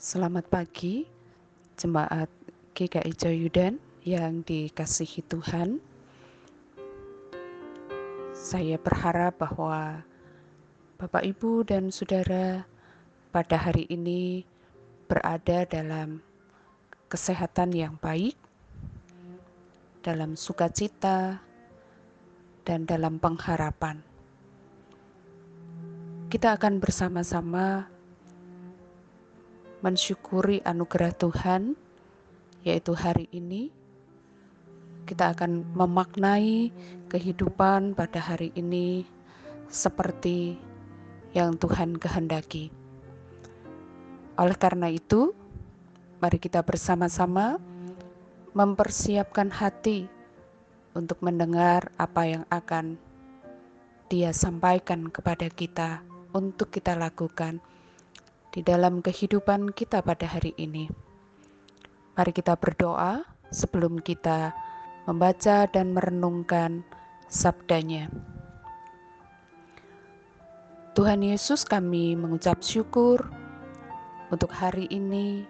Selamat pagi, jemaat GKI Joyudan yang dikasihi Tuhan. Saya berharap bahwa Bapak, Ibu, dan Saudara pada hari ini berada dalam kesehatan yang baik, dalam sukacita, dan dalam pengharapan. Kita akan bersama-sama mensyukuri anugerah Tuhan, yaitu hari ini. Kita akan memaknai kehidupan pada hari ini seperti yang Tuhan kehendaki. Oleh karena itu, mari kita bersama-sama mempersiapkan hati untuk mendengar apa yang akan Dia sampaikan kepada kita untuk kita lakukan di dalam kehidupan kita pada hari ini. Mari kita berdoa sebelum kita membaca dan merenungkan sabdanya. Tuhan Yesus kami mengucap syukur untuk hari ini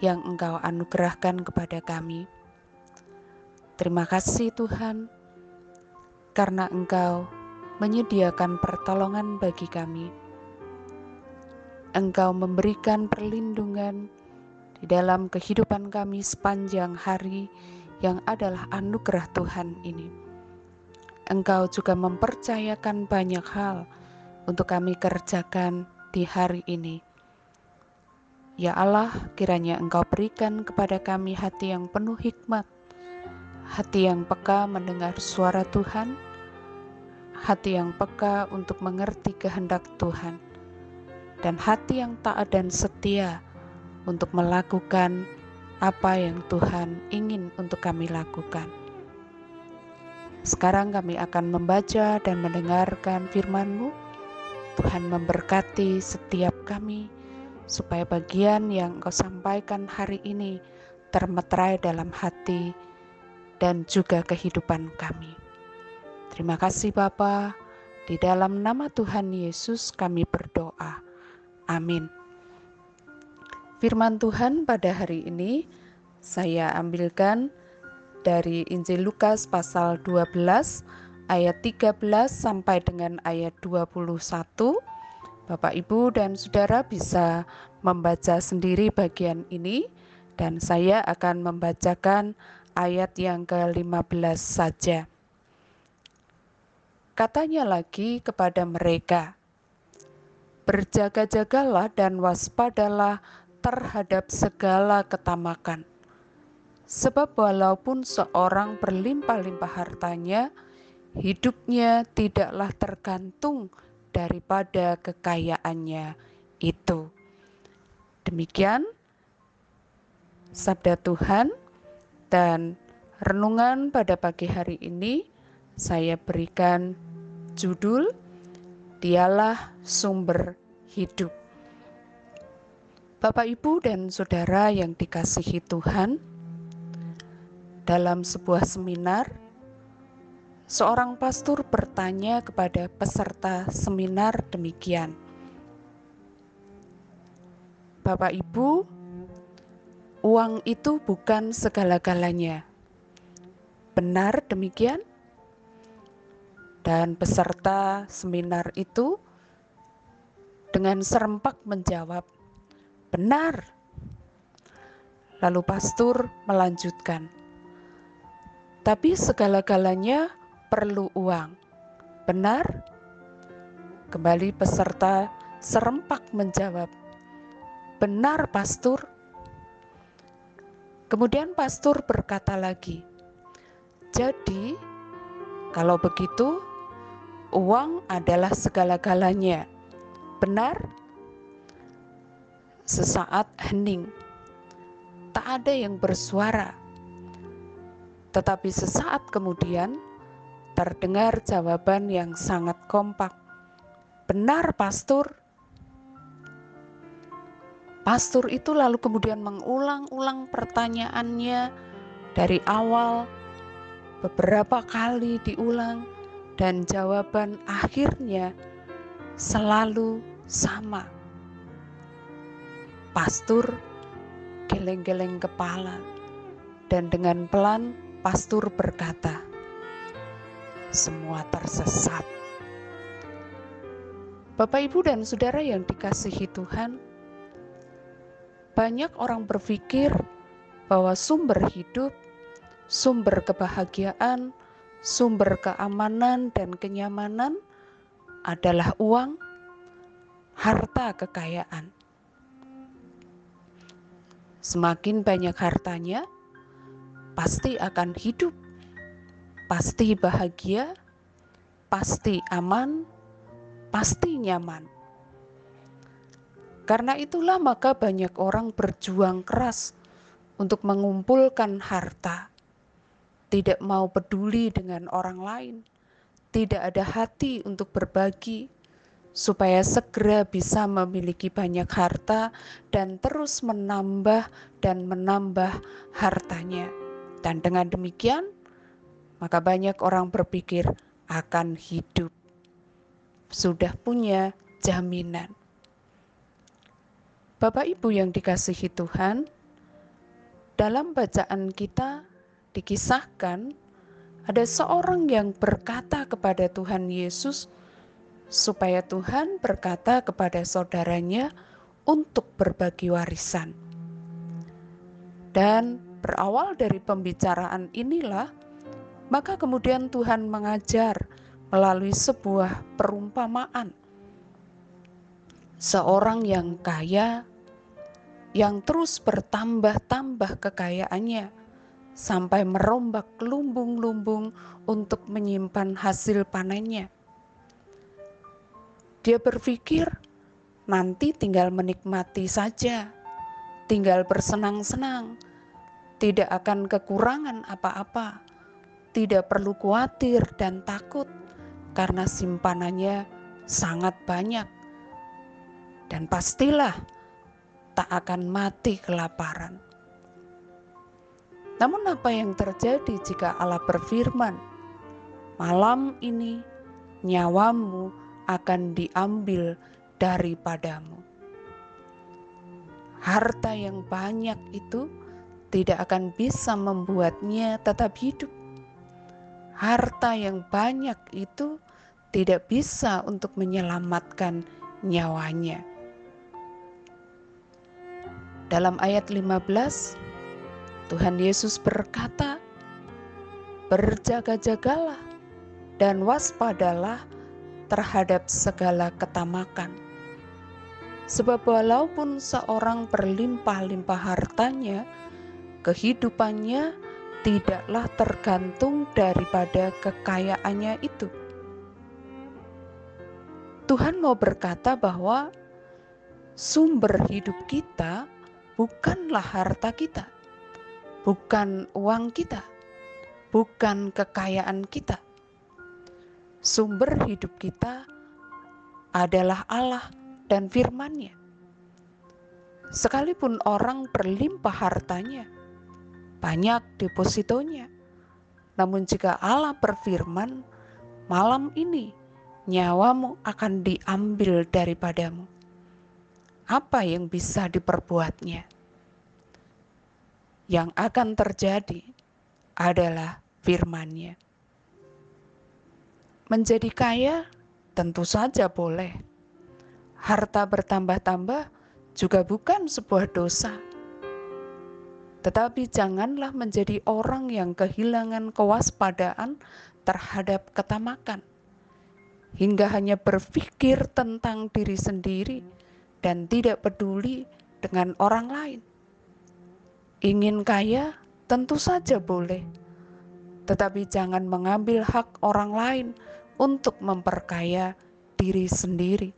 yang Engkau anugerahkan kepada kami. Terima kasih Tuhan, karena Engkau menyediakan pertolongan bagi kami. Engkau memberikan perlindungan di dalam kehidupan kami sepanjang hari yang adalah anugerah Tuhan ini. Engkau juga mempercayakan banyak hal untuk kami kerjakan di hari ini. Ya Allah, kiranya Engkau berikan kepada kami hati yang penuh hikmat, hati yang peka mendengar suara Tuhan, hati yang peka untuk mengerti kehendak Tuhan, dan hati yang taat dan setia untuk melakukan apa yang Tuhan ingin untuk kami lakukan. Sekarang kami akan membaca dan mendengarkan firman-Mu. Tuhan memberkati setiap kami, supaya bagian yang Engkau sampaikan hari ini termeterai dalam hati dan juga kehidupan kami. Terima kasih Bapa. Di dalam nama Tuhan Yesus kami berdoa. Amin. Firman Tuhan pada hari ini saya ambilkan dari Injil Lukas pasal 12 ayat 13 sampai dengan ayat 21. Bapak, Ibu, dan Saudara bisa membaca sendiri bagian ini dan saya akan membacakan ayat yang ke-15 saja. Katanya lagi kepada mereka, "Berjaga-jagalah dan waspadalah terhadap segala ketamakan, sebab walaupun seorang berlimpah-limpah hartanya, hidupnya tidaklah tergantung daripada kekayaannya itu." Demikian sabda Tuhan, dan renungan pada pagi hari ini saya berikan judul Dialah Sumber Hidup. Bapak, Ibu, dan saudara yang dikasihi Tuhan, dalam sebuah seminar, seorang pastor bertanya kepada peserta seminar demikian: "Bapak, Ibu, uang itu bukan segala-galanya. Benar demikian?" Dan peserta seminar itu dengan serempak menjawab, "Benar." Lalu pastor melanjutkan, "Tapi segala-galanya perlu uang." Benar? Kembali peserta serempak menjawab, "Benar, pastor." Kemudian pastor berkata lagi, "Jadi, kalau begitu, uang adalah segala-galanya. Benar? Sesaat hening. Tak ada yang bersuara. Tetapi sesaat kemudian terdengar jawaban yang sangat kompak. Benar, pastor. Pastor itu lalu kemudian mengulang-ulang pertanyaannya dari awal beberapa kali diulang dan jawaban akhirnya selalu sama. Pastur geleng-geleng kepala, dan dengan pelan pastur berkata, "Semua tersesat." Bapak, ibu, dan saudara yang dikasihi Tuhan, banyak orang berpikir bahwa sumber hidup, sumber kebahagiaan, sumber keamanan, dan kenyamanan adalah uang, harta kekayaan. Semakin banyak hartanya, pasti akan hidup, pasti bahagia, pasti aman, pasti nyaman. Karena itulah, maka banyak orang berjuang keras untuk mengumpulkan harta, tidak mau peduli dengan orang lain, tidak ada hati untuk berbagi, supaya segera bisa memiliki banyak harta dan terus menambah dan menambah hartanya. Dan dengan demikian, maka banyak orang berpikir akan hidup. Sudah punya jaminan. Bapak Ibu yang dikasihi Tuhan, dalam bacaan kita dikisahkan ada seorang yang berkata kepada Tuhan Yesus, supaya Tuhan berkata kepada saudaranya untuk berbagi warisan. Dan berawal dari pembicaraan inilah, maka kemudian Tuhan mengajar melalui sebuah perumpamaan. Seorang yang kaya, yang terus bertambah-tambah kekayaannya, sampai merombak lumbung-lumbung untuk menyimpan hasil panennya dia berpikir nanti tinggal menikmati saja, tinggal bersenang-senang, tidak akan kekurangan apa-apa, tidak perlu khawatir dan takut karena simpanannya sangat banyak. Dan pastilah tak akan mati kelaparan. Namun apa yang terjadi jika Allah berfirman, "Malam ini nyawamu akan diambil daripadamu. Harta yang banyak itu tidak akan bisa membuatnya tetap hidup. Harta yang banyak itu tidak bisa untuk menyelamatkan nyawanya. Dalam ayat 15, Tuhan Yesus berkata, "Berjaga-jagalah dan waspadalah terhadap segala ketamakan. Sebab walaupun seorang berlimpah-limpah hartanya, kehidupannya tidaklah tergantung daripada kekayaannya itu. Tuhan mau berkata bahwa sumber hidup kita bukanlah harta kita, bukan uang kita, bukan kekayaan kita sumber hidup kita adalah Allah dan firman-Nya. Sekalipun orang berlimpah hartanya, banyak depositonya, namun jika Allah berfirman, malam ini nyawamu akan diambil daripadamu. Apa yang bisa diperbuatnya? Yang akan terjadi adalah firman-Nya. Menjadi kaya tentu saja boleh. Harta bertambah-tambah juga bukan sebuah dosa. Tetapi janganlah menjadi orang yang kehilangan kewaspadaan terhadap ketamakan, hingga hanya berpikir tentang diri sendiri dan tidak peduli dengan orang lain. Ingin kaya tentu saja boleh, tetapi jangan mengambil hak orang lain untuk memperkaya diri sendiri.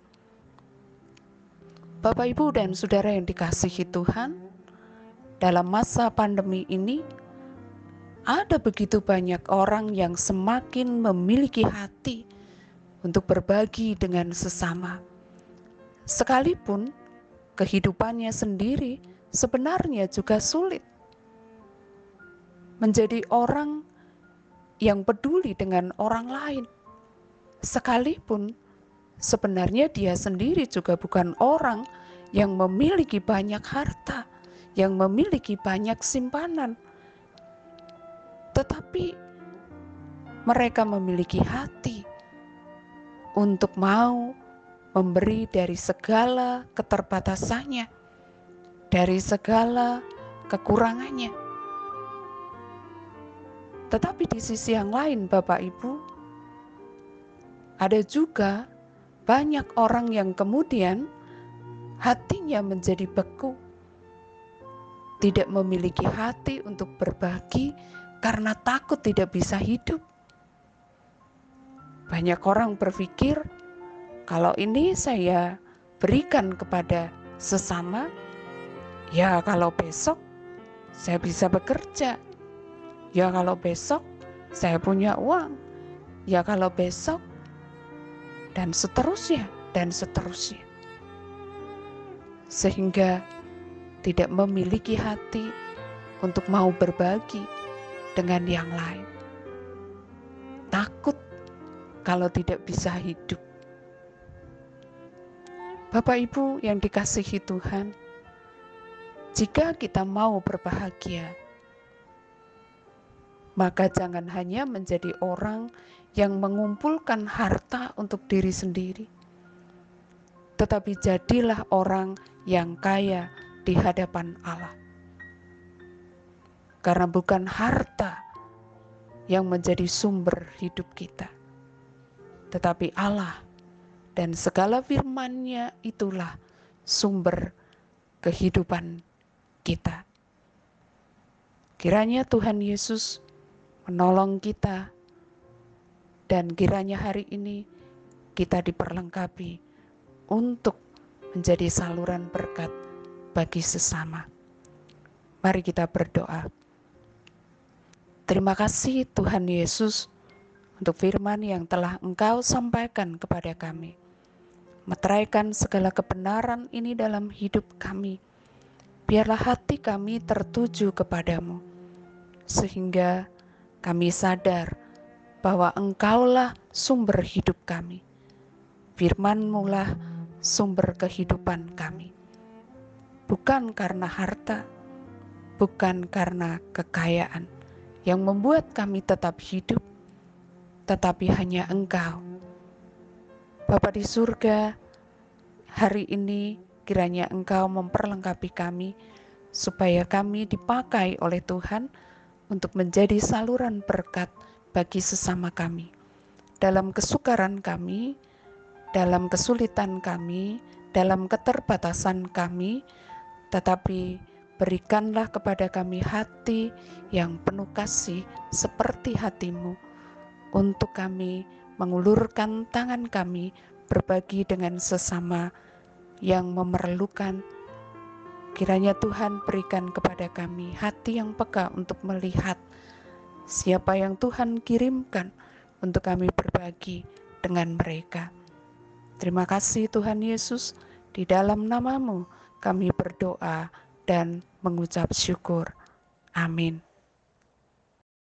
Bapak, ibu, dan saudara yang dikasihi Tuhan, dalam masa pandemi ini ada begitu banyak orang yang semakin memiliki hati untuk berbagi dengan sesama, sekalipun kehidupannya sendiri sebenarnya juga sulit. Menjadi orang yang peduli dengan orang lain, sekalipun sebenarnya dia sendiri juga bukan orang yang memiliki banyak harta, yang memiliki banyak simpanan, tetapi mereka memiliki hati untuk mau memberi dari segala keterbatasannya, dari segala kekurangannya. Tetapi di sisi yang lain, Bapak Ibu, ada juga banyak orang yang kemudian hatinya menjadi beku, tidak memiliki hati untuk berbagi karena takut tidak bisa hidup. Banyak orang berpikir, kalau ini saya berikan kepada sesama, ya kalau besok saya bisa bekerja. Ya kalau besok saya punya uang. Ya kalau besok dan seterusnya dan seterusnya sehingga tidak memiliki hati untuk mau berbagi dengan yang lain. Takut kalau tidak bisa hidup. Bapak Ibu yang dikasihi Tuhan, jika kita mau berbahagia, maka jangan hanya menjadi orang yang mengumpulkan harta untuk diri sendiri, tetapi jadilah orang yang kaya di hadapan Allah. Karena bukan harta yang menjadi sumber hidup kita, tetapi Allah dan segala firman-Nya itulah sumber kehidupan kita. Kiranya Tuhan Yesus menolong kita dan kiranya hari ini kita diperlengkapi untuk menjadi saluran berkat bagi sesama. Mari kita berdoa. Terima kasih Tuhan Yesus untuk firman yang telah Engkau sampaikan kepada kami. Meteraikan segala kebenaran ini dalam hidup kami. Biarlah hati kami tertuju kepadamu, sehingga kami sadar bahwa Engkaulah sumber hidup kami. Firman-Mu lah sumber kehidupan kami. Bukan karena harta, bukan karena kekayaan yang membuat kami tetap hidup, tetapi hanya Engkau. Bapa di surga, hari ini kiranya Engkau memperlengkapi kami supaya kami dipakai oleh Tuhan untuk menjadi saluran berkat bagi sesama kami. Dalam kesukaran kami, dalam kesulitan kami, dalam keterbatasan kami, tetapi berikanlah kepada kami hati yang penuh kasih seperti hatimu untuk kami mengulurkan tangan kami berbagi dengan sesama yang memerlukan. Kiranya Tuhan berikan kepada kami hati yang peka untuk melihat siapa yang Tuhan kirimkan untuk kami berbagi dengan mereka. Terima kasih Tuhan Yesus, di dalam namamu kami berdoa dan mengucap syukur. Amin.